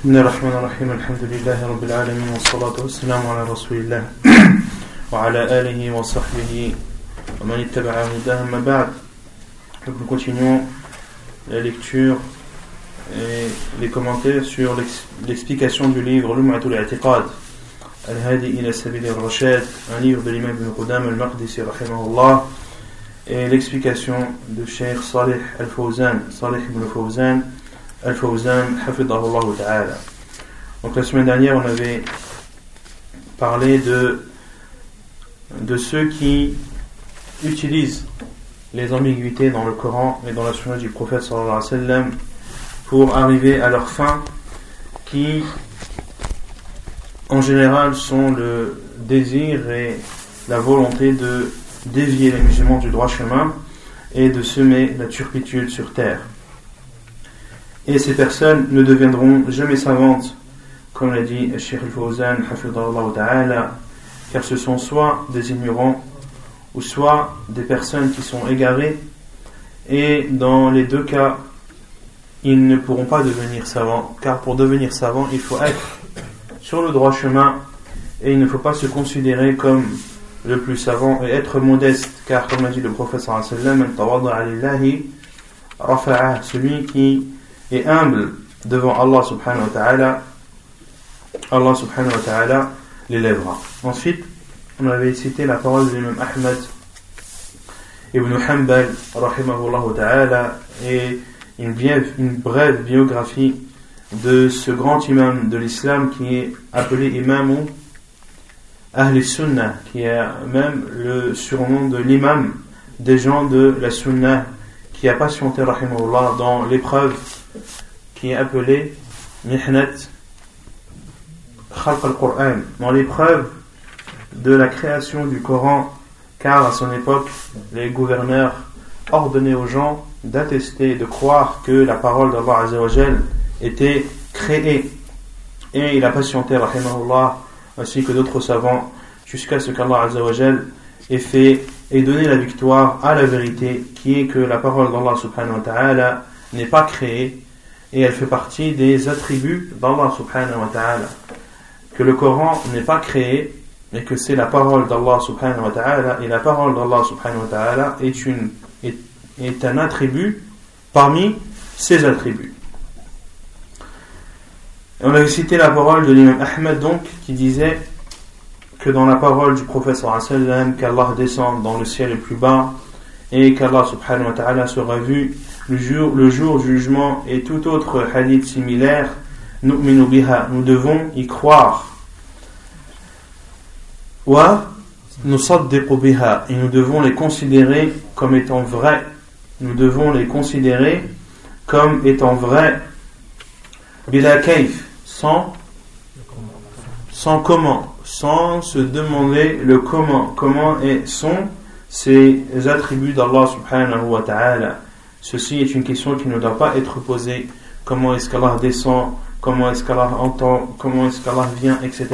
بسم الله الرحمن الرحيم الحمد لله رب العالمين والصلاة والسلام على رسول الله وعلى آله وصحبه ومن اتبع هداه ما بعد Donc continuons la lecture et les commentaires sur l'explication du livre Lum'atul I'tiqad Al-Hadi ila Sabil al-Rashad un livre de l'imam Ibn Qudam al-Maqdisi rahimahullah et l'explication de Cheikh Salih al-Fawzan Salih ibn Fawzan al-Fawzan hafidahullah ta'ala donc la semaine dernière on avait parlé de de ceux qui utilisent les ambiguïtés dans le Coran et dans la sunna du prophète pour arriver à leur fin qui en général sont le désir et la volonté de dévier les musulmans du droit chemin et de semer la turpitude sur terre. Et ces personnes ne deviendront jamais savantes, comme l'a dit Sheikh al-Fawzan, car ce sont soit des ignorants ou soit des personnes qui sont égarées, et dans les deux cas, ils ne pourront pas devenir savants, car pour devenir savant, il faut être sur le droit chemin, et il ne faut pas se considérer comme le plus savant et être modeste, car comme a dit le prophète celui qui est humble devant Allah subhanahu wa ta'ala, Allah subhanahu wa ta'ala l'élèvera. Ensuite, on avait cité la parole de l'imam Ahmed ibn Hanbal, rahimahullah ta'ala, et une, une brève biographie de ce grand imam de l'islam qui est appelé imam Ahl Sunnah, qui est même le surnom de l'imam des gens de la Sunnah, qui a patienté, rahimahullah, dans l'épreuve qui est appelée Mihnat Khalq al-Qur'an, dans l'épreuve de la création du Coran, car à son époque, les gouverneurs ordonnaient aux gens d'attester, de croire que la parole d'Allah était créée. Et il a patienté, ainsi que d'autres savants, jusqu'à ce qu'Allah ait fait et donné la victoire à la vérité, qui est que la parole d'Allah ta'ala n'est pas créée, et elle fait partie des attributs d'Allah subhanahu wa ta'ala. Que le Coran n'est pas créé, mais que c'est la parole d'Allah subhanahu wa ta'ala, et la parole d'Allah subhanahu wa ta'ala est, une, est, un attribut parmi ses attributs. On avait cité la parole de l'imam Ahmed donc qui disait que dans la parole du prophète sallam qu'Allah descend dans le ciel le plus bas et qu'Allah subhanahu wa ta'ala sera vu le jour, le jour jugement et tout autre hadith similaire nous devons y croire. Wa biha et nous devons les considérer comme étant vrais. Nous devons les considérer comme étant vrais. Bila sans, sans comment, sans se demander le comment, comment sont ces attributs d'Allah subhanahu wa ta'ala. Ceci est une question qui ne doit pas être posée. Comment est-ce qu'Allah descend, comment est-ce qu'Allah entend, comment est-ce qu'Allah vient, etc.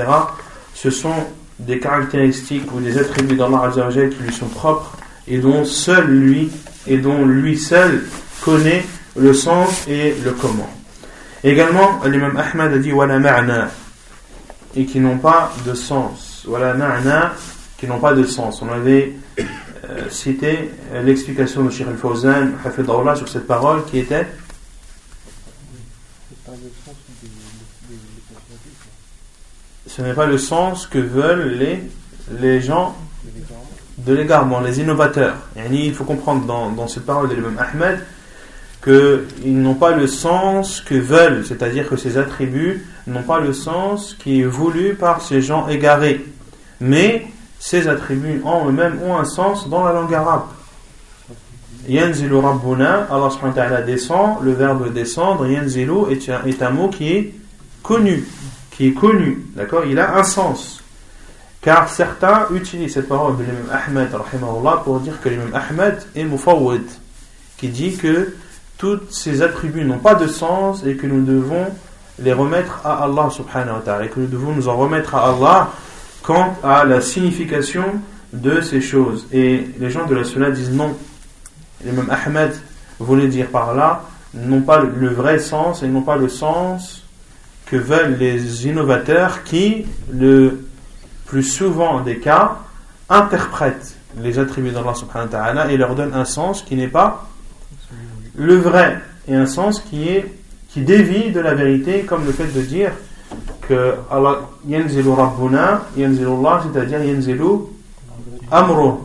Ce sont des caractéristiques ou des attributs d'Allah qui lui sont propres et dont seul lui et dont lui seul connaît le sens et le comment. Également, l'imam Ahmad a dit wala ma'na et qui n'ont pas de sens. Wala ma'na qui n'ont pas de sens. On avait euh, cité l'explication de Sheikh al-Fawzan sur cette parole qui était ce n'est pas le sens que veulent les, les gens de l'égarement, les innovateurs. il faut comprendre dans, dans cette parole de l'imam Ahmed qu'ils n'ont pas le sens que veulent, c'est-à-dire que ces attributs n'ont pas le sens qui est voulu par ces gens égarés. Mais ces attributs en eux-mêmes ont un sens dans la langue arabe. Yanzilu Rabbuna, Allah subhanahu wa descend, le verbe descendre, Yanzilu est un, mot qui est connu, qui est connu, d'accord Il a un sens. Car certains utilisent cette parole de l'imam Ahmed pour dire que l'imam Ahmed est mufawwid, qui dit que tous ces attributs n'ont pas de sens et que nous devons les remettre à Allah subhanahu wa ta'ala et que nous devons nous en remettre à Allah quant à la signification de ces choses. Et les gens de la Sunna disent non. Et même Ahmed voulait dire par là, non pas le vrai sens et non pas le sens que veulent les innovateurs qui, le plus souvent des cas, interprètent les attributs d'Allah subhanahu wa ta'ala et leur donnent un sens qui n'est pas le vrai et un sens qui est qui dévie de la vérité comme le fait de dire que Allah yanzilu rabbuna yanzilullah c'est-à-dire yanzilu amru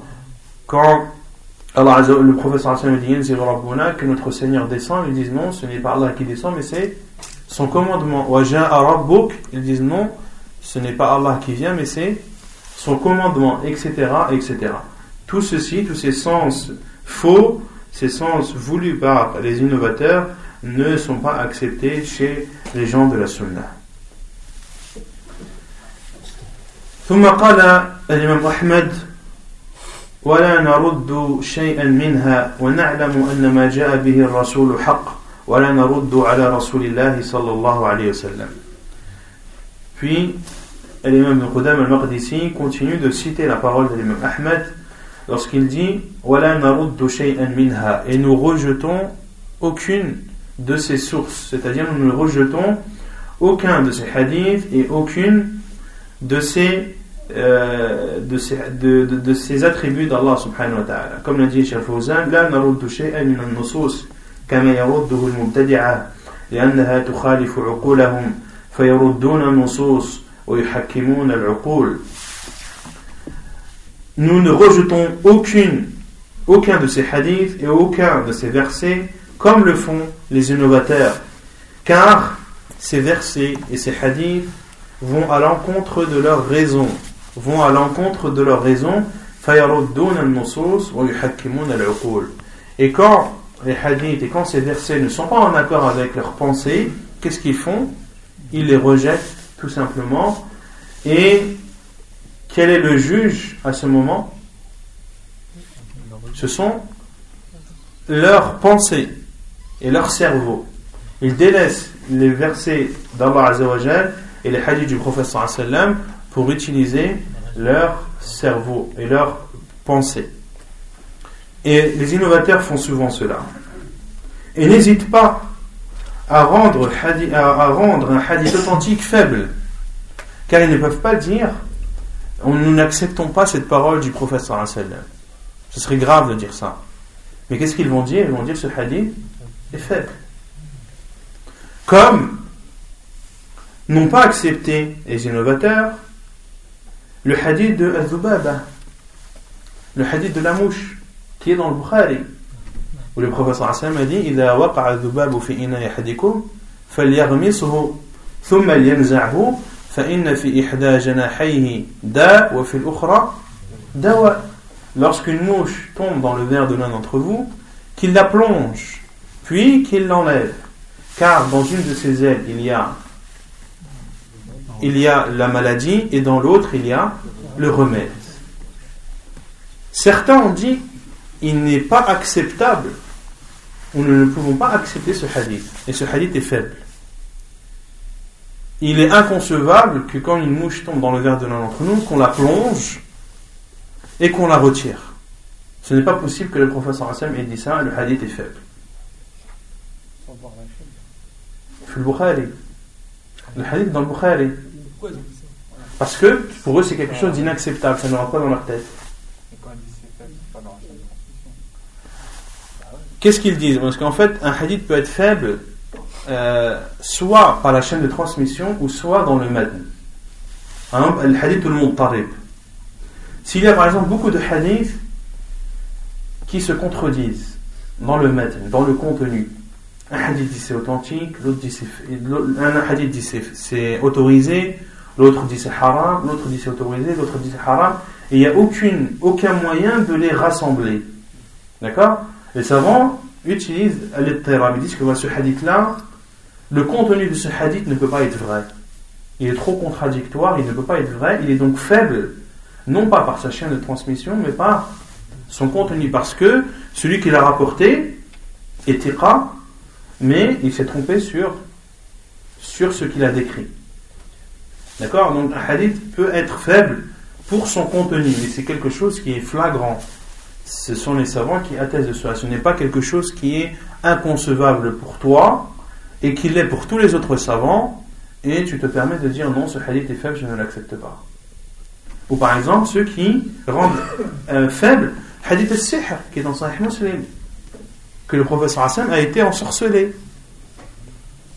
quand Allah le professeur dit yanzilu rabbuna que notre Seigneur descend ils disent non ce n'est pas Allah qui descend mais c'est son commandement. Wa rabbuk ils disent non ce n'est pas Allah qui vient mais c'est son commandement etc etc tout ceci tous ces sens faux ces sens voulus par les innovateurs ne sont pas acceptés chez les gens de la Sunna. ثم قال الإمام أحمد ولا نرد شيئا منها ونعلم أن ما جاء به الرسول حق ولا نرد على رسول الله صلى الله عليه وسلم Puis, l'imam Ibn Qudam al-Maqdisi continue de citer la parole de l'imam Ahmed lorsqu'il dit et nous rejetons aucune de ces sources, c'est-à-dire nous ne rejetons aucun de ces hadiths et aucune de ces, euh, de, ces de, de, de, ces attributs d'Allah subhanahu wa ta'ala. Comme l'a dit Cheikh Fawzan, لا نرد شيئا من النصوص كما يرده المبتدعة لأنها تخالف عقولهم فيردون النصوص ويحكمون العقول nous ne rejetons aucune, aucun de ces hadiths et aucun de ces versets comme le font les innovateurs, car ces versets et ces hadiths vont à l'encontre de leur raison, vont à l'encontre de leur raison, et quand les hadiths et quand ces versets ne sont pas en accord avec leurs pensées, qu'est-ce qu'ils font? Ils les rejettent tout simplement. Et quel est le juge à ce moment? Ce sont leurs pensées et leur cerveau. Ils délaissent les versets d'Allah et les hadiths du prophète pour utiliser leur cerveau et leurs pensées. Et les innovateurs font souvent cela. Et n'hésitent pas à rendre, à rendre un hadith authentique faible, car ils ne peuvent pas dire nous n'acceptons pas cette parole du prophète Ce serait grave de dire ça. Mais qu'est-ce qu'ils vont dire? Ils vont dire ce hadith est faible. Comme n'ont pas accepté les innovateurs le hadith de Azubaba, le hadith de la mouche, qui est dans le Bukhari, où le prophète sallallahu a dit إذا وقع الذباب في إناء أحدكم فليغمسه ثم ينزعه Lorsqu'une mouche tombe dans le verre de l'un d'entre vous, qu'il la plonge, puis qu'il l'enlève. Car dans une de ses ailes, il y a, il y a la maladie et dans l'autre, il y a le remède. Certains ont dit il n'est pas acceptable, ou nous ne pouvons pas accepter ce hadith, et ce hadith est faible il est inconcevable que quand une mouche tombe dans le verre de l'un d'entre nous, qu'on la plonge et qu'on la retire. Ce n'est pas possible que le professeur Hassan ait dit ça, le hadith est faible. Le hadith dans le Bukhari. Parce que pour eux c'est quelque chose d'inacceptable, ça ne rentre pas dans leur tête. Qu'est-ce qu'ils disent? Parce qu'en fait, un hadith peut être faible euh, soit par la chaîne de transmission ou soit dans le madn. Exemple, le hadith al-muttarib. S'il y a par exemple beaucoup de hadiths qui se contredisent dans le madn, dans le contenu, un hadith dit c'est authentique, l'autre dit c'est un hadith dit c'est autorisé, l'autre dit c'est haram, l'autre dit c'est autorisé, l'autre dit c'est haram, et il n'y a aucun moyen de les rassembler. D'accord? Les savants utilisent l'ittirab, ils disent que ce hadith-là, le contenu de ce hadith ne peut pas être vrai. Il est trop contradictoire, il ne peut pas être vrai, il est donc faible, non pas par sa chaîne de transmission, mais par son contenu, parce que celui qui l'a rapporté est iqa, mais il s'est trompé sur ce qu'il a décrit. D'accord Donc un hadith peut être faible pour son contenu, mais c'est quelque chose qui est flagrant. Ce sont les savants qui attestent de cela. Ce n'est pas quelque chose qui est inconcevable pour toi, et qu'il est pour tous les autres savants, et tu te permets de dire non, ce hadith est faible, je ne l'accepte pas. Ou par exemple, ceux qui rendent euh, faible hadith al-sihr, qui est dans Sahih Muslim, que le professeur Hassan a été ensorcelé.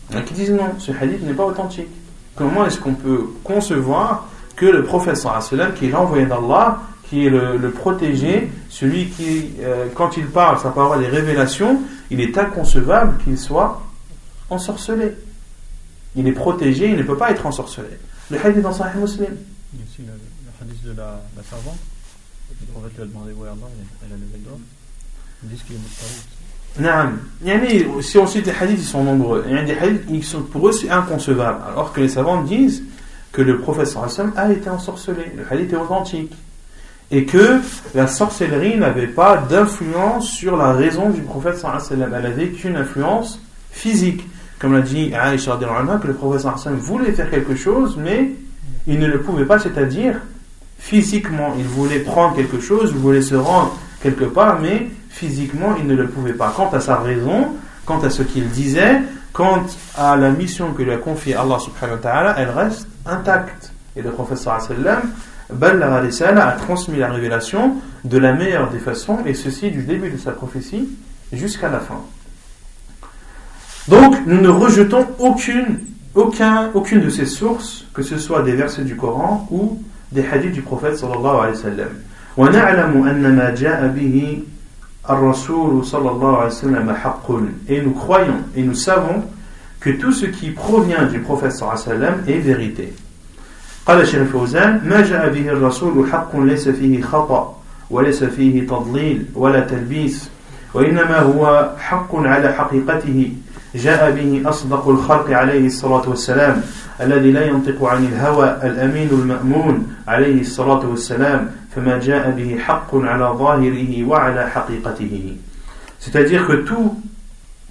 Il y en a qui disent non, ce hadith n'est pas authentique. Comment est-ce qu'on peut concevoir que le professeur qui est l'envoyé d'Allah, qui est le, protégé, celui qui, euh, quand il parle, sa parole est révélation, il est inconcevable qu'il soit ensorcelé. Il est protégé, il ne peut pas être ensorcelé. Le hadith dans Sahih Muslim. Il y a aussi le, hadith de la, servante. Le prophète lui a demandé où est Allah, elle a levé le doigt. Ils disent qu'il est Naam. Si on cite les hadiths, ils sont nombreux. Il y a des hadiths qui sont pour eux c'est inconcevable. Alors que les savants disent que le prophète a été ensorcelé. Le hadith est authentique. Et que la sorcellerie n'avait pas d'influence sur la raison du prophète Elle avait qu'une influence physique. Comme l'a dit Aïcha que le prophète voulait faire quelque chose, mais il ne le pouvait pas, c'est-à-dire physiquement. Il voulait prendre quelque chose, il voulait se rendre quelque part, mais physiquement, il ne le pouvait pas. Quant à sa raison, quant à ce qu'il disait, quant à la mission que lui a confiée Allah subhanahu wa ta'ala, elle reste intacte. Et le professeur sallam, a transmis la révélation de la meilleure des façons, et ceci du début de sa prophétie jusqu'à la fin. Donc, nous ne rejetons aucune, aucun, aucune de ces sources, que ce soit des versets du Coran ou des hadiths du prophète sallallahu alayhi wa. et nous croyons et nous savons que tout ce qui provient du prophète صلى الله عليه وسلم est vérité قال الشيخ الفوزان ما جاء به الرسول حق ليس فيه خطأ وليس فيه تضليل ولا تلبيس وإنما هو حق على حقيقته جاء به أصدق الخلق عليه الصلاة والسلام الذي لا ينطق عن الهوى الأمين المأمون عليه الصلاة والسلام c'est-à-dire que tout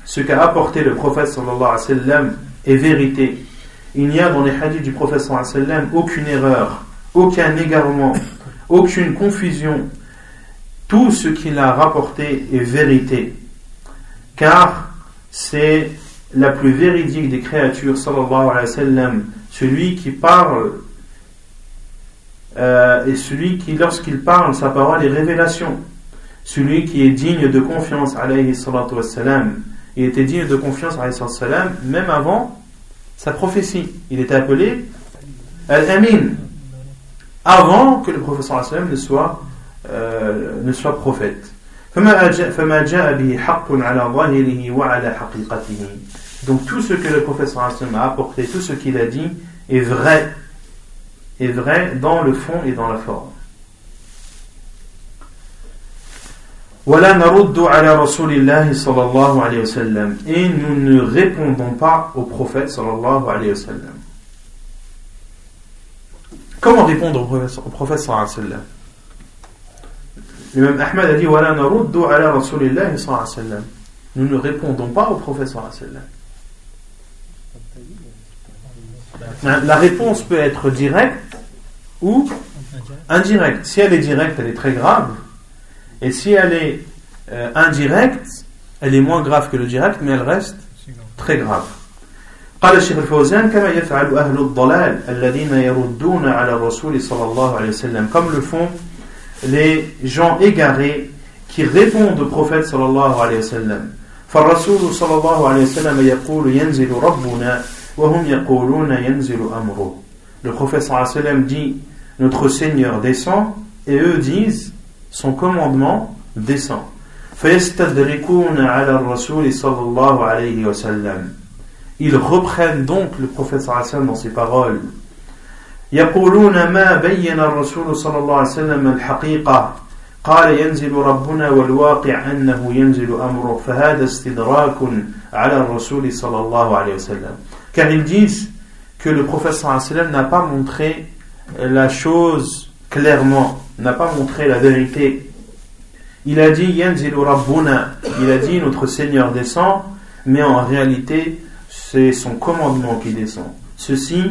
ce qu'a apporté le prophète sallallahu alayhi wa sallam est vérité. Il n'y a dans les hadiths du prophète sallallahu alayhi wa aucune erreur, aucun égarement, aucune confusion. Tout ce qu'il a rapporté est vérité. Car c'est la plus véridique des créatures sallallahu alayhi wa sallam, celui qui parle euh, et celui qui, lorsqu'il parle, sa parole est révélation. Celui qui est digne de confiance, alayhi salatu wassalam, il était digne de confiance, alayhi salatu wassalam, même avant sa prophétie. Il était appelé Al-Amin, avant que le professeur sallam ne soit, euh, ne soit prophète. Donc tout ce que le professeur a apporté, tout ce qu'il a dit est vrai est vrai dans le fond et dans la forme. et nous ne répondons pas au prophète sallallahu alayhi wa sallam. Comment répondre au prophète, sallallahu alayhi wa sallam? L'imam Ahmad a dit Nous ne répondons pas au prophète sallallahu alayhi wa sallam. La réponse peut être directe ou indirecte. Si elle est directe, elle est très grave. Et si elle est euh, indirecte, elle est moins grave que le direct, mais elle reste très grave. قال الشيخ الفوزان كما يفعل أهل الضلال الذين يردون على الرسول صلى الله عليه وسلم comme le font les gens égarés qui répondent au prophète صلى الله عليه وسلم فالرسول صلى الله عليه وسلم يقول ينزل ربنا le prophète sallam dit Notre Seigneur descend, et eux disent Son commandement descend. Ils reprennent donc le prophète sallam dans ses paroles. يقولون ما بين الرسول صلى الله عليه وسلم الحقيقة قال ينزل ربنا والواقع أنه ينزل أمره فهذا استدراك على الرسول صلى الله عليه وسلم car ils disent que le prophète n'a pas montré la chose clairement, n'a pas montré la vérité. Il a dit il a dit notre Seigneur descend, mais en réalité c'est son commandement qui descend. Ceci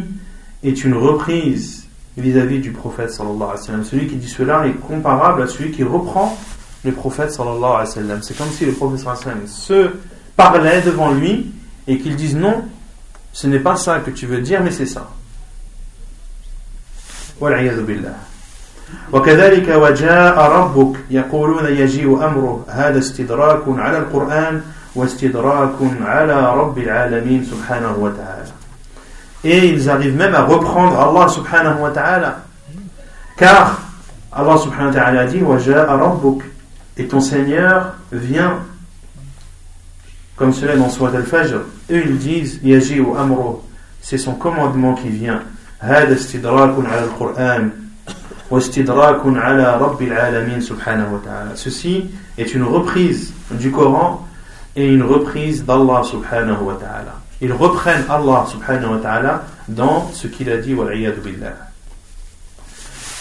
est une reprise vis-à-vis du prophète sallallahu. Celui qui dit cela est comparable à celui qui reprend le prophète sallallahu. C'est comme si le prophète sallallahu se parlait devant lui et qu'il dise non, ce n'est pas ça que tu veux dire, mais c'est ça. والعياذ بالله وكذلك وجاء ربك يقولون يجيء أمره هذا استدراك على القرآن واستدراك على رب العالمين سبحانه وتعالى et ils arrivent même à reprendre Allah subhanahu wa ta'ala car Allah subhanahu wa ta'ala dit وجاء ربك et ton Seigneur vient comme cela dans Surat al-Fajr eux ils disent يجيء أمره c'est son commandement qui vient هذا استدراك على القرآن واستدراك على رب العالمين سبحانه وتعالى ceci est une reprise du Coran et une reprise d'Allah subhanahu wa ta'ala ils reprennent Allah subhanahu wa ta'ala dans ce qu'il a dit والعياذ بالله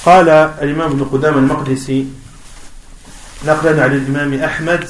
قال الإمام ابن قدام المقدسي نقلا عن الإمام أحمد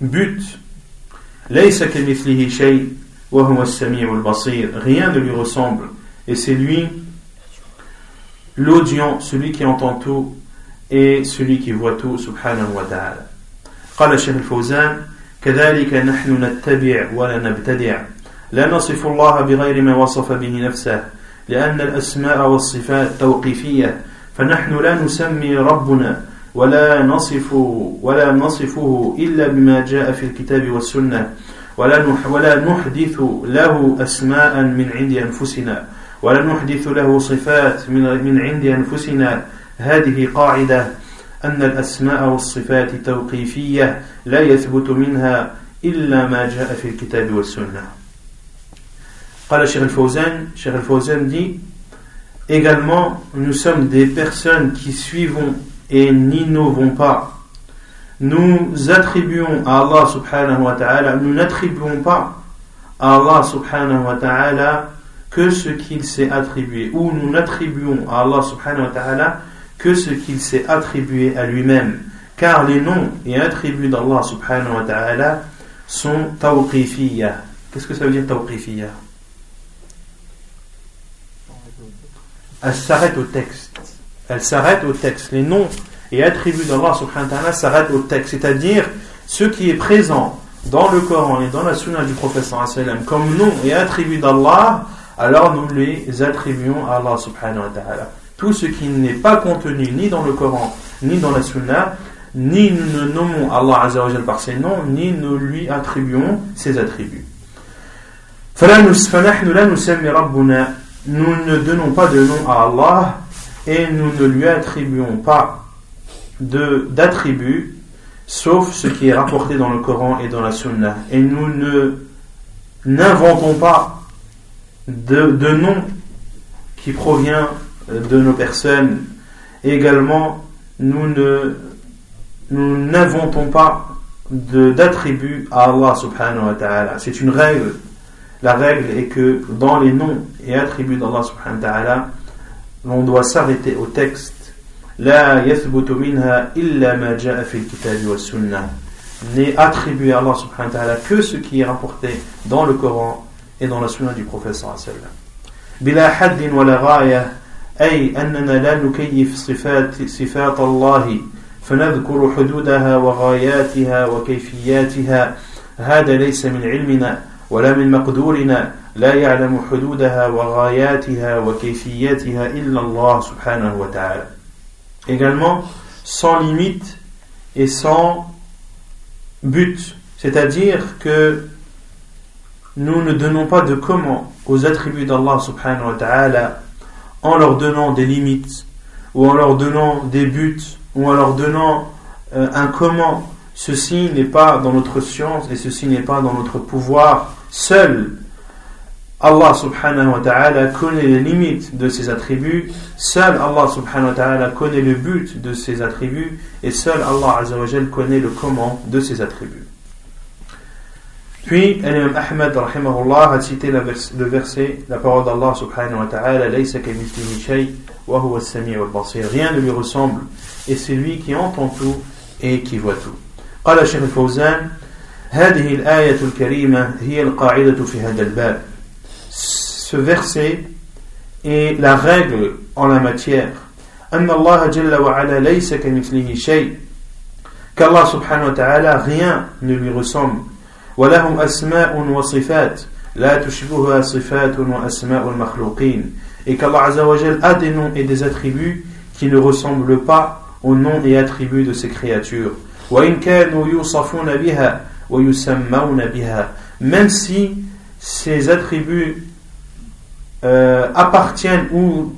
but. Laysa kamithlihi shay' Rien ne lui ressemble. Et c'est lui, l'audient, celui qui entend tout et celui qui voit tout, subhanahu wa ta'ala. قال الشيخ الفوزان كذلك نحن نتبع ولا نبتدع لا نصف الله بغير ما وصف به نفسه لأن الأسماء والصفات توقيفية فنحن لا نسمي ربنا ولا نصف ولا نصفه إلا بما جاء في الكتاب والسنة. ولا ولا نحدث له أسماء من عند أنفسنا. ولا نحدث له صفات من من عند أنفسنا. هذه قاعدة أن الأسماء والصفات توقيفية لا يثبت منها إلا ما جاء في الكتاب والسنة. قال الشيخ الفوزان الشيخ الفوزان dit également nous sommes des personnes qui suivons et n'innovons pas nous attribuons à Allah subhanahu wa ta'ala, nous n'attribuons pas à Allah subhanahu wa ta'ala que ce qu'il s'est attribué, ou nous n'attribuons à Allah subhanahu wa ta'ala que ce qu'il s'est attribué à lui-même. Car les noms et attributs d'Allah subhanahu wa ta'ala sont tawqifiyya. Qu'est-ce que ça veut dire tawqifiyya? Elle s'arrête au texte. Elle s'arrête au texte. Les noms et attributs d'Allah subhanahu wa s'arrêtent au texte, c'est-à-dire ce qui est présent dans le Coran et dans la sunna du prophète comme nom et attribut d'Allah, alors nous les attribuons à Allah subhanahu wa. Tout ce qui n'est pas contenu ni dans le Coran, ni dans la sunna, ni nous ne nommons Allah par ses noms, ni nous lui attribuons ses attributs. Nous ne donnons pas de nom à Allah et nous ne lui attribuons pas d'attributs, sauf ce qui est rapporté dans le Coran et dans la Sunna. Et nous ne n'inventons pas de, de nom qui provient de nos personnes. également, nous ne nous n'inventons pas d'attributs à Allah subhanahu wa ta'ala. C'est une règle. La règle est que dans les noms et attributs d'Allah subhanahu wa ta'ala, l'on doit s'arrêter au texte لا يثبت منها إلا ما جاء في الكتاب والسنة n'est attribué à Allah subhanahu wa ta'ala que ce qui est rapporté dans le Coran et dans la sunna du prophète sallallahu alayhi wa sallam بلا حد ولا غاية أي أننا لا نكيف صفات صفات الله فنذكر حدودها وغاياتها وكيفياتها هذا ليس من علمنا ولا من مقدورنا لا يعلم حدودها وغاياتها وكيفياتها إلا الله سبحانه وتعالى également sans limite et sans but. C'est-à dire que nous ne donnons pas de comment aux attributs d'Allah subhanahu wa ta'ala en leur donnant des limites ou en leur donnant des buts ou en leur donnant euh, un comment. Ceci n'est pas dans notre science et ceci n'est pas dans notre pouvoir. Seul Allah subhanahu wa ta'ala connaît les limites de ses attributs, seul Allah subhanahu wa ta'ala connaît le but de ses attributs, et seul Allah azawajal connaît le comment de ses attributs. Puis, l'imam Ahmed rahimahullah a cité le verset, la parole d'Allah subhanahu wa ta'ala, Rien ne lui ressemble, et c'est lui qui entend tout et qui voit tout. هذه الآية الكريمة هي القاعدة في هذا الباب. Ce verset est la règle en la matière. أن الله جل وعلا ليس كمثله شيء. كالله سبحانه وتعالى rien ne lui ressemble. ولهم أسماء وصفات لا تشبهها صفات وأسماء المخلوقين. Et qu'Allah عز وجل a des noms et des attributs qui ne ressemblent pas aux noms et attributs de ses créatures. وإن كانوا يوصفون بها même si ces attributs euh, appartiennent ou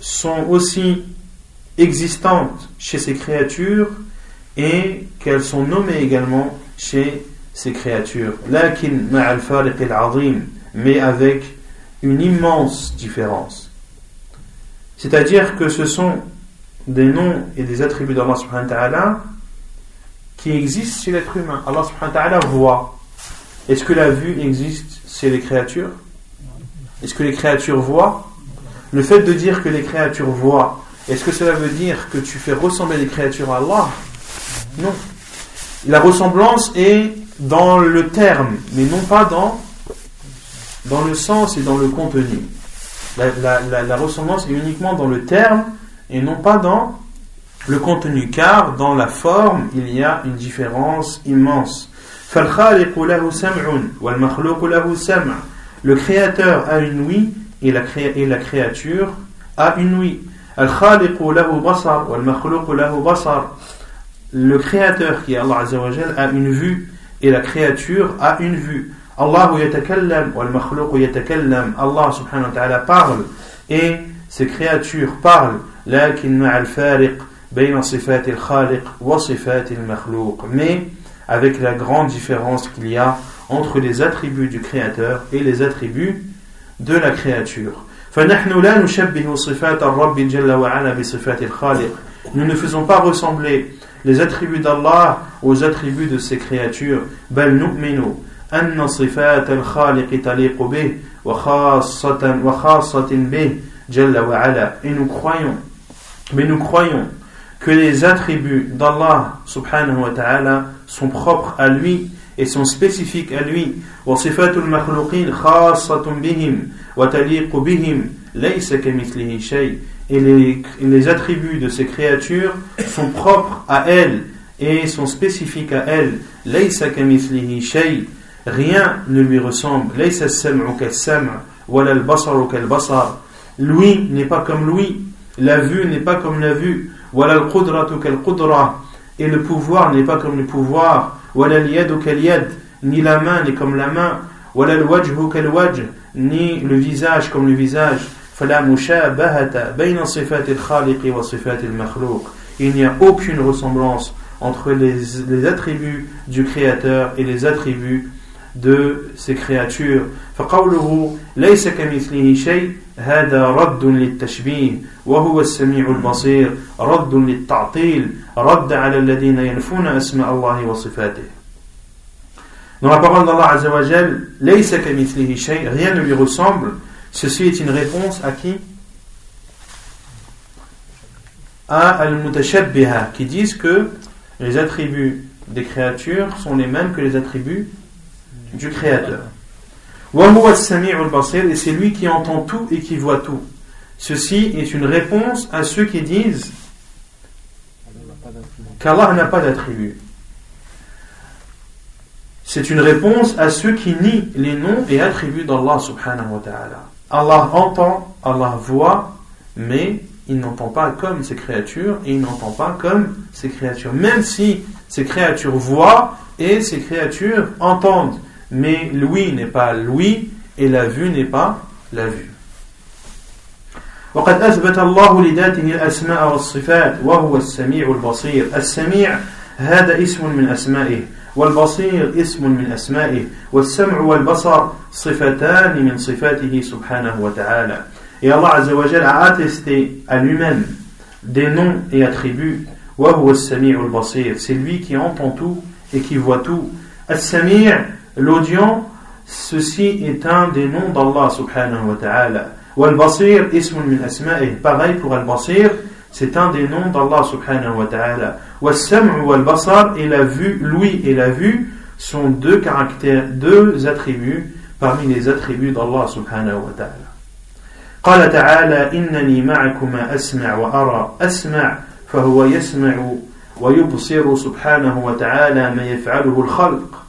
sont aussi existantes chez ces créatures et qu'elles sont nommées également chez ces créatures. Mais avec une immense différence. C'est-à-dire que ce sont des noms et des attributs d'Allah subhanahu wa ta'ala qui existent chez l'être humain. Allah subhanahu wa ta'ala voit. Est-ce que la vue existe chez les créatures? Est-ce que les créatures voient? Le fait de dire que les créatures voient, est-ce que cela veut dire que tu fais ressembler les créatures à Allah? Non. La ressemblance est dans le terme, mais non pas dans, dans le sens et dans le contenu. La, ressemblance est uniquement dans le terme et non pas dans le contenu, car dans la forme, il y a une différence immense. Le créateur a une ouïe et la, et la créature a une ouïe. Le créateur qui est Allah Azzawajal a une vue et la créature a une vue. Allah subhanahu wa ta'ala parle et ses créatures parlent بين صفات الخالق وصفات المخلوق. Mais avec la grande différence qu'il y a entre les attributs du créateur et les attributs de la créature. فنحن لا نشبه صفات الرب جل وعلا بصفات الخالق. Nous ne faisons pas ressembler les attributs d'Allah aux attributs de ses créatures. بل نؤمن أن صفات الخالق تليق به وخاصة وخاصة به جل وعلا. Et nous croyons, mais nous croyons que les attributs d'Allah subhanahu wa ta'ala sont propres à lui et sont spécifiques à lui. وصفات المخلوقين خاصة بهم وتليق بهم ليس كمثله شيء et les, les, attributs de ces créatures sont propres à elles et sont spécifiques à elles. Rien ne lui ressemble. Lui n'est pas comme lui. La vue n'est pas comme la vue. Et le pouvoir n'est pas comme le pouvoir. Ni la main n'est comme la main. Ni le visage comme le visage. Il n'y a aucune ressemblance entre les, les, attributs du Créateur et les attributs de ses créatures. فقوله ليس كمثله شيء هذا رد للتشبيه وهو السميع البصير رد للتعطيل رد على الذين ينفون أسماء الله وصفاته Dans la parole d'Allah Azza wa Jal, ليس كمثله شيء, rien ne lui ressemble. Ceci est une réponse à qui À Al-Mutashabbiha, qui disent que les attributs des créatures sont les mêmes que les attributs du Créateur. Et c'est lui qui entend tout et qui voit tout. Ceci est une réponse à ceux qui disent qu'Allah n'a pas d'attributs. C'est une réponse à ceux qui nient les noms et attributs d'Allah subhanahu wa ta'ala. Allah entend, Allah voit, mais il n'entend pas comme ses créatures et il n'entend pas comme ses créatures. Même si ces créatures voient et ces créatures entendent Mais l'ouïe n'est pas l'ouïe et la vue n'est pas la vue. وقد أثبت الله لذاته الأسماء والصفات وهو السميع البصير السميع هذا اسم من أسمائه والبصير اسم من أسمائه والسمع والبصر صفتان من صفاته سبحانه وتعالى Et Allah Azzawajal a attesté à lui-même des noms et attributs وهو السميع البصير C'est lui qui entend tout et qui voit tout. السميع L'audient, ceci est un des noms d'Allah subhanahu wa ta'ala. Wal-Basir ismun min asma'ih. Pareil pour Al-Basir, c'est un des noms d'Allah subhanahu wa ta'ala. Wal-Sam'u wal-Basar et la vue, l'ouïe et la vue sont deux caractères, deux attributs parmi les attributs d'Allah subhanahu wa ta'ala. قال تعالى إنني معكما أسمع وأرى أسمع فهو يسمع ويبصر سبحانه وتعالى ما يفعله الخلق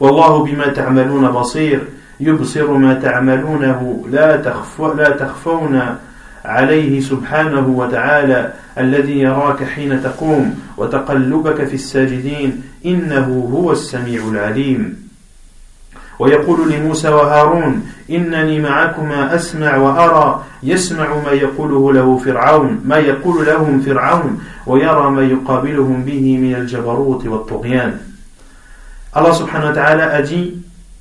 والله بما تعملون بصير. يبصر ما تعملونه لا, تخف لا تخفون عليه سبحانه وتعالى. الذي يراك حين تقوم وتقلبك في الساجدين إنه هو السميع العليم. ويقول لموسى وهارون إنني معكما أسمع وأرى. يسمع ما يقوله له فرعون ما يقول لهم فرعون ويرى ما يقابلهم به من الجبروت والطغيان. Allah subhanahu wa ta'ala a dit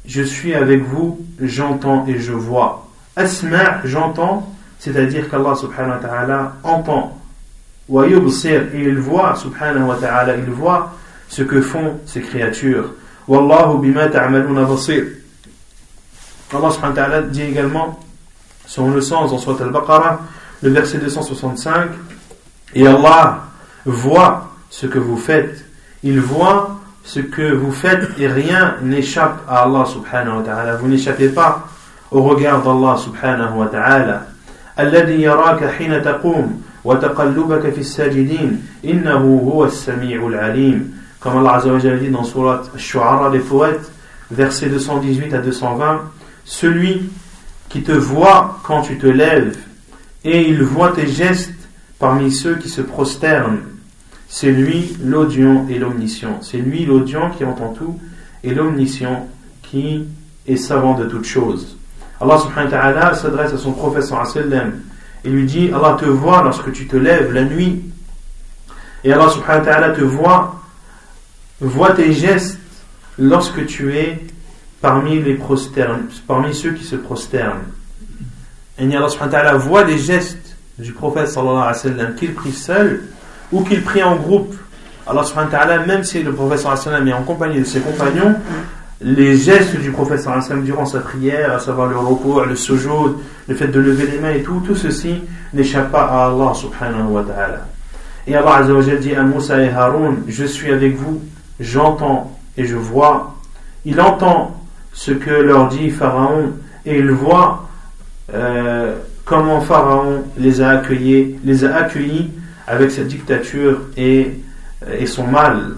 Je suis avec vous, j'entends et je vois. Asma' j'entends, c'est-à-dire qu'Allah subhanahu wa ta'ala entend. Wa yubsir, et il voit, subhanahu wa ta'ala, il voit ce que font ces créatures. Wallahu bima ta'amaluna basir. Allah subhanahu wa ta'ala dit également, selon le sens dans Surat al-Baqarah, le verset 265, et Allah voit ce que vous faites. Il voit ce que vous faites et rien n'échappe à Allah subhanahu wa ta'ala. Vous n'échappez pas au regard d'Allah subhanahu wa ta'ala. الذي يراك حين تقوم وتقلبك في الساجدين إنه هو السميع العليم comme Allah Azza wa dit dans Surat Al-Shu'ara, les poètes, versets 218 à 220, celui qui te voit quand tu te lèves et il voit tes gestes parmi ceux qui se prosternent c'est lui l'audient et l'omniscient. C'est lui l'audient qui entend tout et l'omniscient qui est savant de toutes choses. Allah subhanahu wa s'adresse à son prophète sallam et lui dit Allah te voit lorsque tu te lèves la nuit et Allah subhanahu wa te voit voit tes gestes lorsque tu es parmi les prosternes, parmi ceux qui se prosternent. Et Allah subhanahu wa voit les gestes du prophète sallallahu alayhi qu'il prie seul ou qu'il prie en groupe. Allah subhanahu wa ta'ala, même si le prophète sallam est en compagnie de ses compagnons, les gestes du prophète sallam durant sa prière, à savoir le recours, le sujoud, le fait de lever les mains et tout, tout ceci n'échappe pas à Allah subhanahu wa ta'ala. Et Allah azza dit à Moussa et Haroun, je suis avec vous, j'entends et je vois. Il entend ce que leur dit Pharaon et il voit euh, comment Pharaon les a accueillis, les a accueillis avec cette dictature et, et son mal.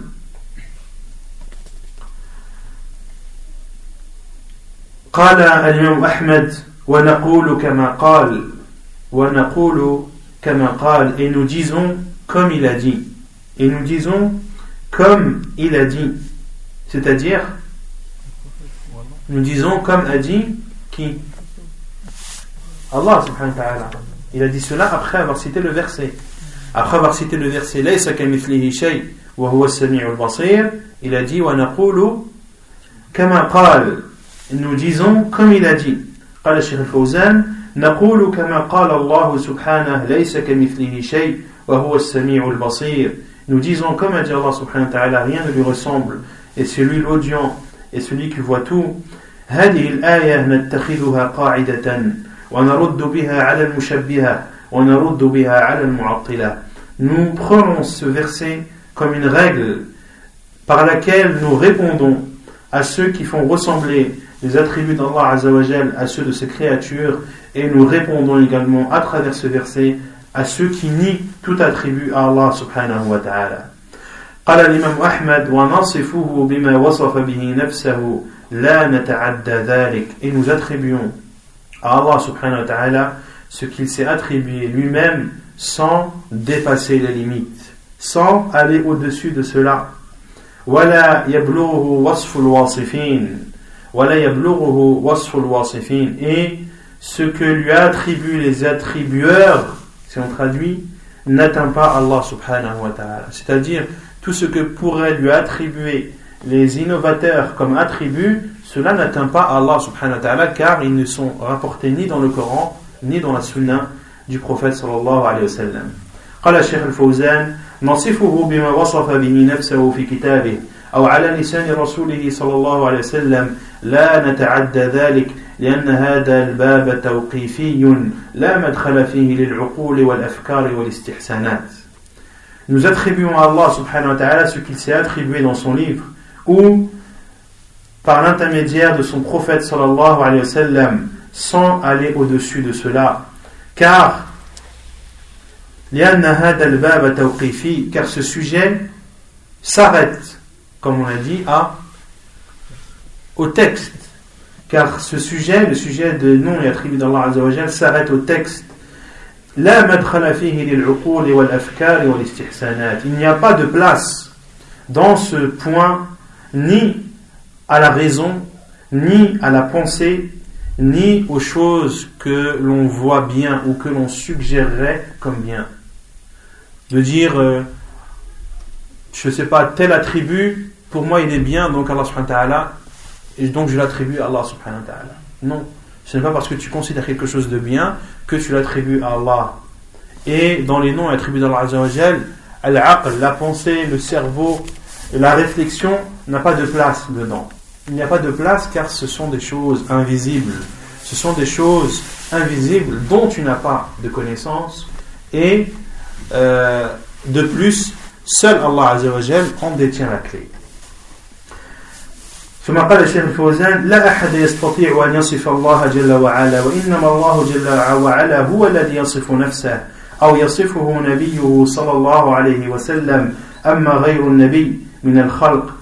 قال الإمام أحمد ونقول كما قال ونقول كما قال et nous disons comme il a dit et nous disons comme il a dit c'est-à-dire nous disons comme a dit qui Allah subhanahu wa ta'ala il a dit cela après avoir cité le verset Après avoir cité le verset Laysa kamithlihi shay wa huwa as-sami'ul basir, il a dit wa naqulu kama qal. Nous disons comme il a dit. قال الشيخ الفوزان نقول كما قال الله سبحانه ليس كمثله شيء وهو السميع البصير Nous disons comme a dit Allah subhanahu wa ta'ala rien ne lui ressemble et c'est lui l'audient et celui qui voit tout هذه الآية نتخذها قاعدة ونرد بها على المشبهة nous prenons ce verset comme une règle par laquelle nous répondons à ceux qui font ressembler les attributs d'Allah Azzawajal à ceux de ses créatures et nous répondons également à travers ce verset à ceux qui nient tout attribut à Allah subhanahu wa ta'ala. قال الإمام أحمد ونصفه بما وصف به نفسه لا نتعدى ذلك et nous attribuons à Allah subhanahu wa ta'ala ce qu'il s'est attribué lui-même sans dépasser les limites, sans aller au-dessus de cela. Et ce que lui attribuent les attribueurs, si on traduit, n'atteint pas Allah subhanahu wa ta'ala. C'est-à-dire, tout ce que pourraient lui attribuer les innovateurs comme attributs, cela n'atteint pas Allah subhanahu wa ta'ala car ils ne sont rapportés ni dans le Coran ni dans la sunna du prophète sallallahu alayhi wa sallam. قال الشيخ الفوزان نصفه بما وصف به نفسه في كتابه أو على لسان رسوله صلى الله عليه وسلم لا نتعدى ذلك لأن هذا الباب توقيفي لا مدخل فيه للعقول والأفكار والاستحسانات Nous attribuons à Allah subhanahu wa ta'ala ce qu'il s'est attribué dans son livre ou par l'intermédiaire de son prophète sallallahu alayhi wa sallam sans aller au-dessus de cela. Car car ce sujet s'arrête comme on a dit à au texte. Car ce sujet le sujet de nom et attribut d'Allah s'arrête au texte. Il n'y a pas de place dans ce point ni à la raison, ni à la pensée, ni aux choses que l'on voit bien ou que l'on suggérerait comme bien. De dire, euh, je ne sais pas, tel attribut, pour moi il est bien, donc Allah subhanahu wa ta'ala, et donc je l'attribue à Allah subhanahu wa ta'ala. Non, ce n'est pas parce que tu considères quelque chose de bien que tu l'attribues à Allah. Et dans les noms attribués d'Allah Azzawajal, la pensée, le cerveau, la réflexion n'a pas de place dedans. Il n'y a pas de place car ce sont des choses invisibles. Ce sont des choses invisibles dont tu n'as pas de connaissance et euh, de plus, seul Allah Azzawajal en détient la clé. ثم قال الشيخ الفوزان لا أحد يستطيع أن يصف الله جل وعلا وإنما الله جل وعلا هو الذي يصف نفسه أو يصفه نبيه صلى الله عليه وسلم أما غير النبي من الخلق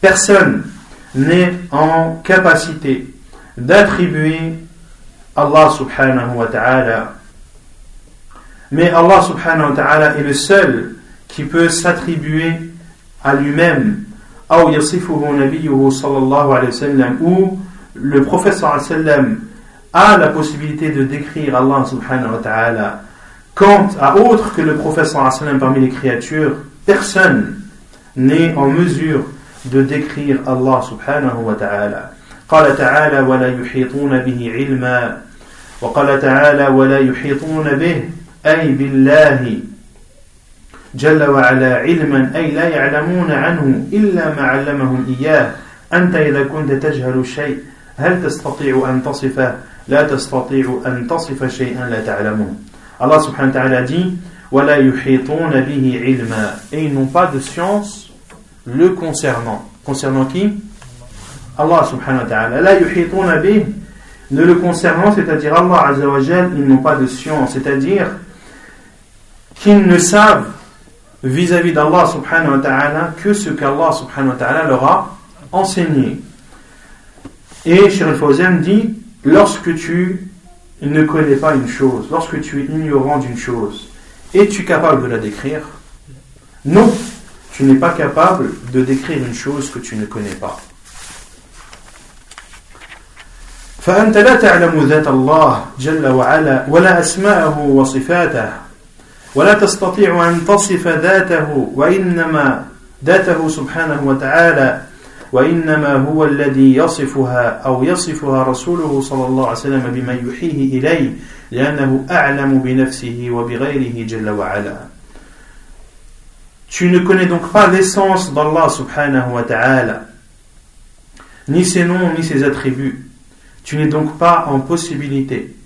Personne n'est en capacité d'attribuer Allah subhanahu wa ta'ala. Mais Allah subhanahu wa ta'ala est le seul qui peut s'attribuer à lui-même. Ou le prophète sallallahu alayhi wa sallam a la possibilité de décrire Allah subhanahu wa ta'ala. quant à autre que le prophète sallam parmi les créatures personne n'est en mesure de décrire Allah subhanahu wa ta'ala قال تعالى ولا يحيطون به علما وقال تعالى ولا يحيطون به أي بالله جل وعلا علما أي لا يعلمون عنه إلا ما علمهم إياه أنت إذا كنت تجهل شيء هل تستطيع أن تصفه لا تستطيع أن تصف شيئا لا تعلمون Allah subhanahu wa ta'ala dit Et ils n'ont pas de science le concernant. Concernant qui? Allah subhanahu wa ta'ala. La yuhituna bih, ne le concernant, c'est-à-dire Allah azawajal, ils n'ont pas de science, c'est-à-dire qu'ils ne savent vis-à-vis d'Allah subhanahu wa ta'ala que ce qu'Allah subhanahu wa ta'ala leur a enseigné. Et Sheikh dit, lorsque tu ne connais pas une chose, lorsque tu es ignorant d'une chose, es-tu capable de la décrire Non, tu n'es pas capable de décrire une chose que tu ne connais pas. فأنت لا تعلم ذات الله جل وعلا ولا أسماءه وصفاته ولا تستطيع أن تصف ذاته وإنما ذاته سبحانه وتعالى وإنما هو الذي يصفها أو يصفها رسوله صلى الله عليه وسلم بما يحيه إليه لأنه أعلم بنفسه وبغيره جل وعلا Tu ne connais donc pas l'essence d'Allah subhanahu wa ta'ala, ni ses noms, ni ses attributs. Tu n'es donc pas en possibilité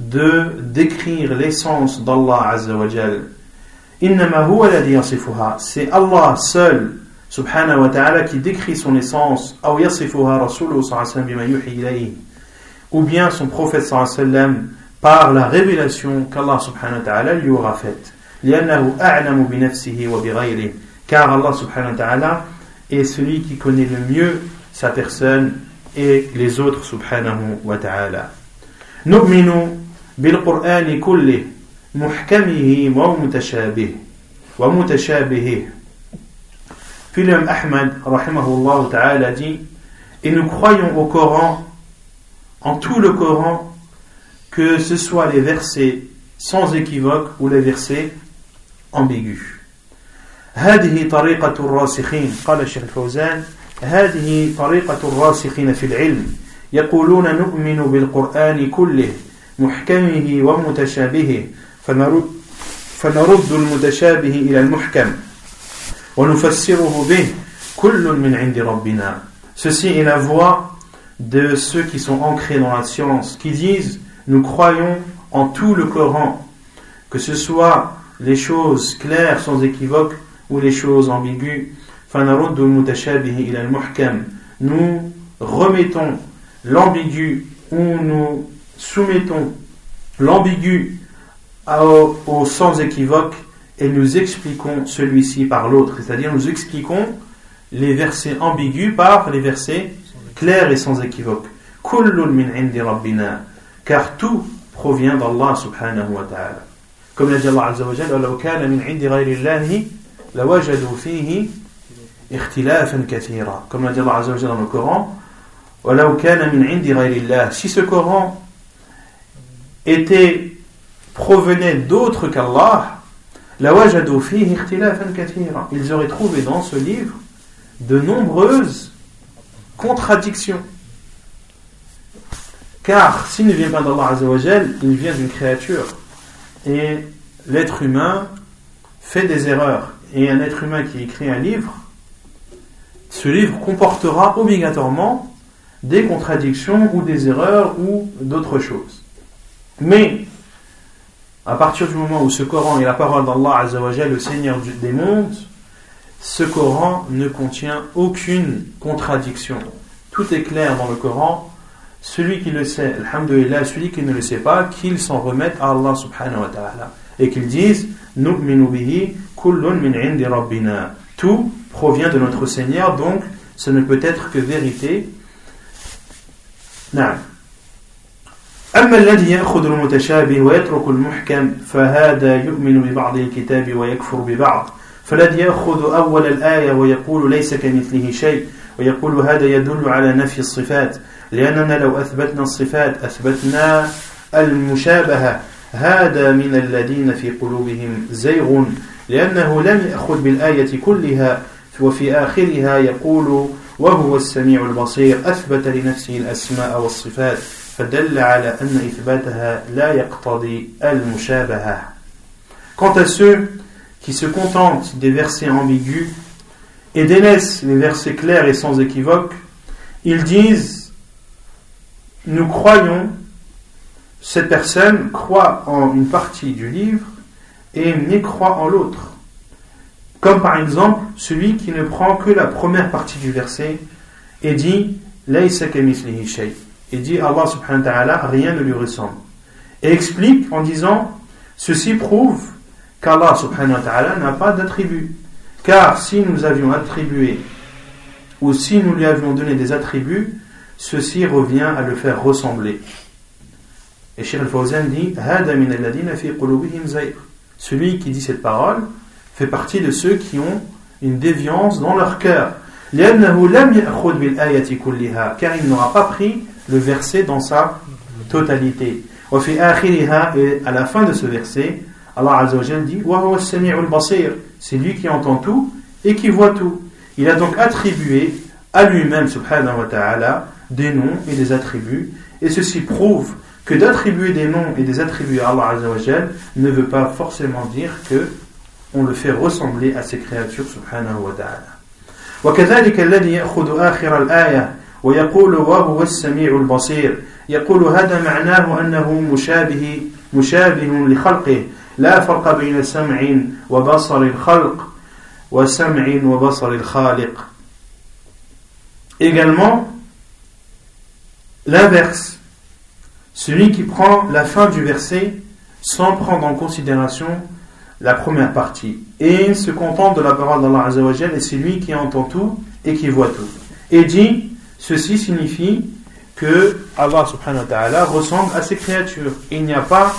de décrire l'essence d'Allah Azza wa Jal. C'est Allah seul, subhanahu wa ta'ala, qui décrit son essence, ou bien son prophète sallam par la révélation qu'Allah subhanahu wa ta'ala lui aura faite. Car Allah subhanahu wa ta'ala est celui qui connaît le mieux sa personne et les autres subhanahu wa ta'ala. نؤمن بالقرآن كله محكمه ومتشابه ومتشابهه Philem Ahmad, rahimahullah ta'ala, dit Et nous croyons au Coran, en tout le Coran, que ce soit les versets sans équivoque ou les versets ambigus. هذه طريقة الراسخين قال الشيخ الفوزان هذه طريقة الراسخين في العلم يقولون نؤمن بالقرآن كله محكمه ومتشابهه فنرد فنرد المتشابه إلى المحكم Ceci est la voix de ceux qui sont ancrés dans la science, qui disent nous croyons en tout le Coran, que ce soit les choses claires sans équivoque ou les choses ambiguës. Nous remettons l'ambigu ou nous soumettons l'ambigu au, sans équivoque et nous expliquons celui-ci par l'autre. C'est-à-dire nous expliquons les versets ambigus par les versets clairs et sans équivoque. Car tout provient d'Allah subhanahu wa ta'ala. Comme l'a dit Allah azza Comme l'a dans le Coran, si ce Coran était provenait d'autres qu'Allah, ils auraient trouvé dans ce livre de nombreuses contradictions. Car s'il ne vient pas d'Allah Azzawajal, il vient d'une créature. Et l'être humain fait des erreurs. Et un être humain qui écrit un livre, ce livre comportera obligatoirement des contradictions ou des erreurs ou d'autres choses. Mais, à partir du moment où ce Coran est la parole d'Allah Azzawajal, le Seigneur des mondes, ce Coran ne contient aucune contradiction. Tout est clair dans le Coran. Celui qui le sait, alhamdulillah, celui qui ne le sait pas, qu'il s'en remette à Allah subhanahu wa ta'ala. Et qu'il dise, bihi kullun min indi. Tout provient de notre Seigneur, donc ce ne peut être que vérité. Non. أما الذي يأخذ المتشابه ويترك المحكم فهذا يؤمن ببعض الكتاب ويكفر ببعض. فالذي يأخذ أول الآية ويقول ليس كمثله شيء ويقول هذا يدل على نفي الصفات. لأننا لو أثبتنا الصفات أثبتنا المشابهة. هذا من الذين في قلوبهم زيغ. لأنه لم يأخذ بالآية كلها وفي آخرها يقول وهو السميع البصير أثبت لنفسه الأسماء والصفات. فدل على أن إثباتها لا يقتضي المشابهة Quant à ceux qui se contentent des versets ambigus et délaissent les versets clairs et sans équivoque, ils disent Nous croyons, cette personne croit en une partie du livre et n'y croit en l'autre. Comme par exemple celui qui ne prend que la première partie du verset et dit et dit Allah subhanahu wa rien ne lui ressemble. Et explique en disant Ceci prouve qu'Allah subhanahu wa n'a pas d'attribut. Car si nous avions attribué ou si nous lui avions donné des attributs, ceci revient à le faire ressembler. Et Sheikh al-Fawzan dit Celui qui dit cette parole fait partie de ceux qui ont une déviance dans leur cœur. Car il n'aura pas pris le verset dans sa totalité. Et à la fin de ce verset, Allah Azzawajal dit C'est lui qui entend tout et qui voit tout. Il a donc attribué à lui-même, subhanahu wa ta'ala, des noms et des attributs. Et ceci prouve que d'attribuer des noms et des attributs à Allah Azzawajal ne veut pas forcément dire que on le fait ressembler à ses créatures, subhanahu wa ta'ala. وكذلك الذي يأخذ آخر الآية ويقول وهو السميع البصير يقول هذا معناه أنه مشابه مشابه لخلقه لا فرق بين سمع وبصر الخلق وسمع وبصر الخالق Également, l'inverse, celui qui prend la fin du verset sans prendre en considération la première partie et se contente de la parole d'Allah Azzawajal et c'est lui qui entend tout et qui voit tout. Et dit, ceci signifie que Allah subhanahu wa ta'ala ressemble à ses créatures. Il n'y a pas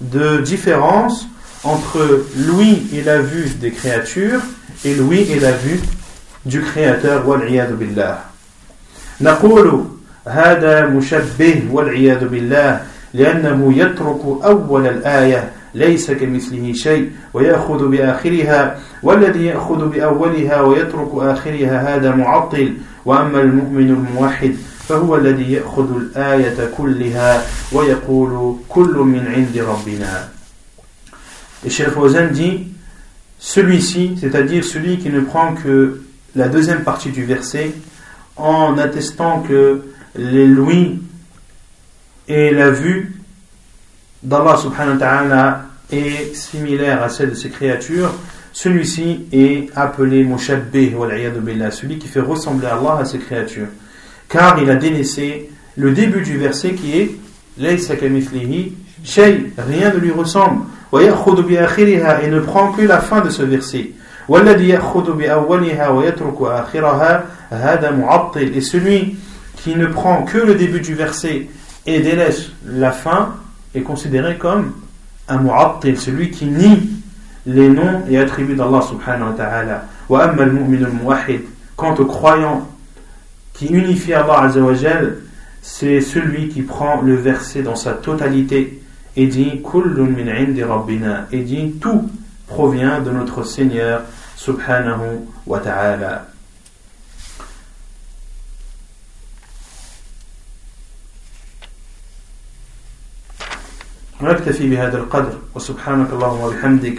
de différence entre l'ouïe et la vue des créatures et l'ouïe et la vue du Créateur والعياذ بالله نقول هذا مشبه والعياذ بالله لأنه يترك أول الآية ليس كمثله شيء ويأخذ بآخرها والذي يأخذ بأولها ويترك آخرها هذا معطل وأما المؤمن الموحد فهو الذي يأخذ الآية كلها ويقول كل من عند ربنا Et Cheikh Fawzan dit celui-ci, c'est-à-dire celui qui ne prend que la deuxième partie du verset en attestant que les louis et la vue d'Allah subhanahu wa ta'ala est similaire à celle de ses créatures, celui-ci est appelé Mushabbih celui qui fait ressembler Allah à ses créatures. Car il a délaissé le début du verset qui est Laysa shay, rien ne lui ressemble. Et ne prend que la fin de ce verset. Et celui qui ne prend que le début du verset et délaisse la fin est considéré comme un mu'attil, celui qui nie les noms et attributs d'Allah subhanahu wa ta'ala. Quant au croyant qui unifie Allah azawajal, c'est celui qui prend le verset dans sa totalité et dit et dit tout provient de notre Seigneur subhanahu wa ta'ala. ونكتفي بهذا القدر وسبحانك اللهم وبحمدك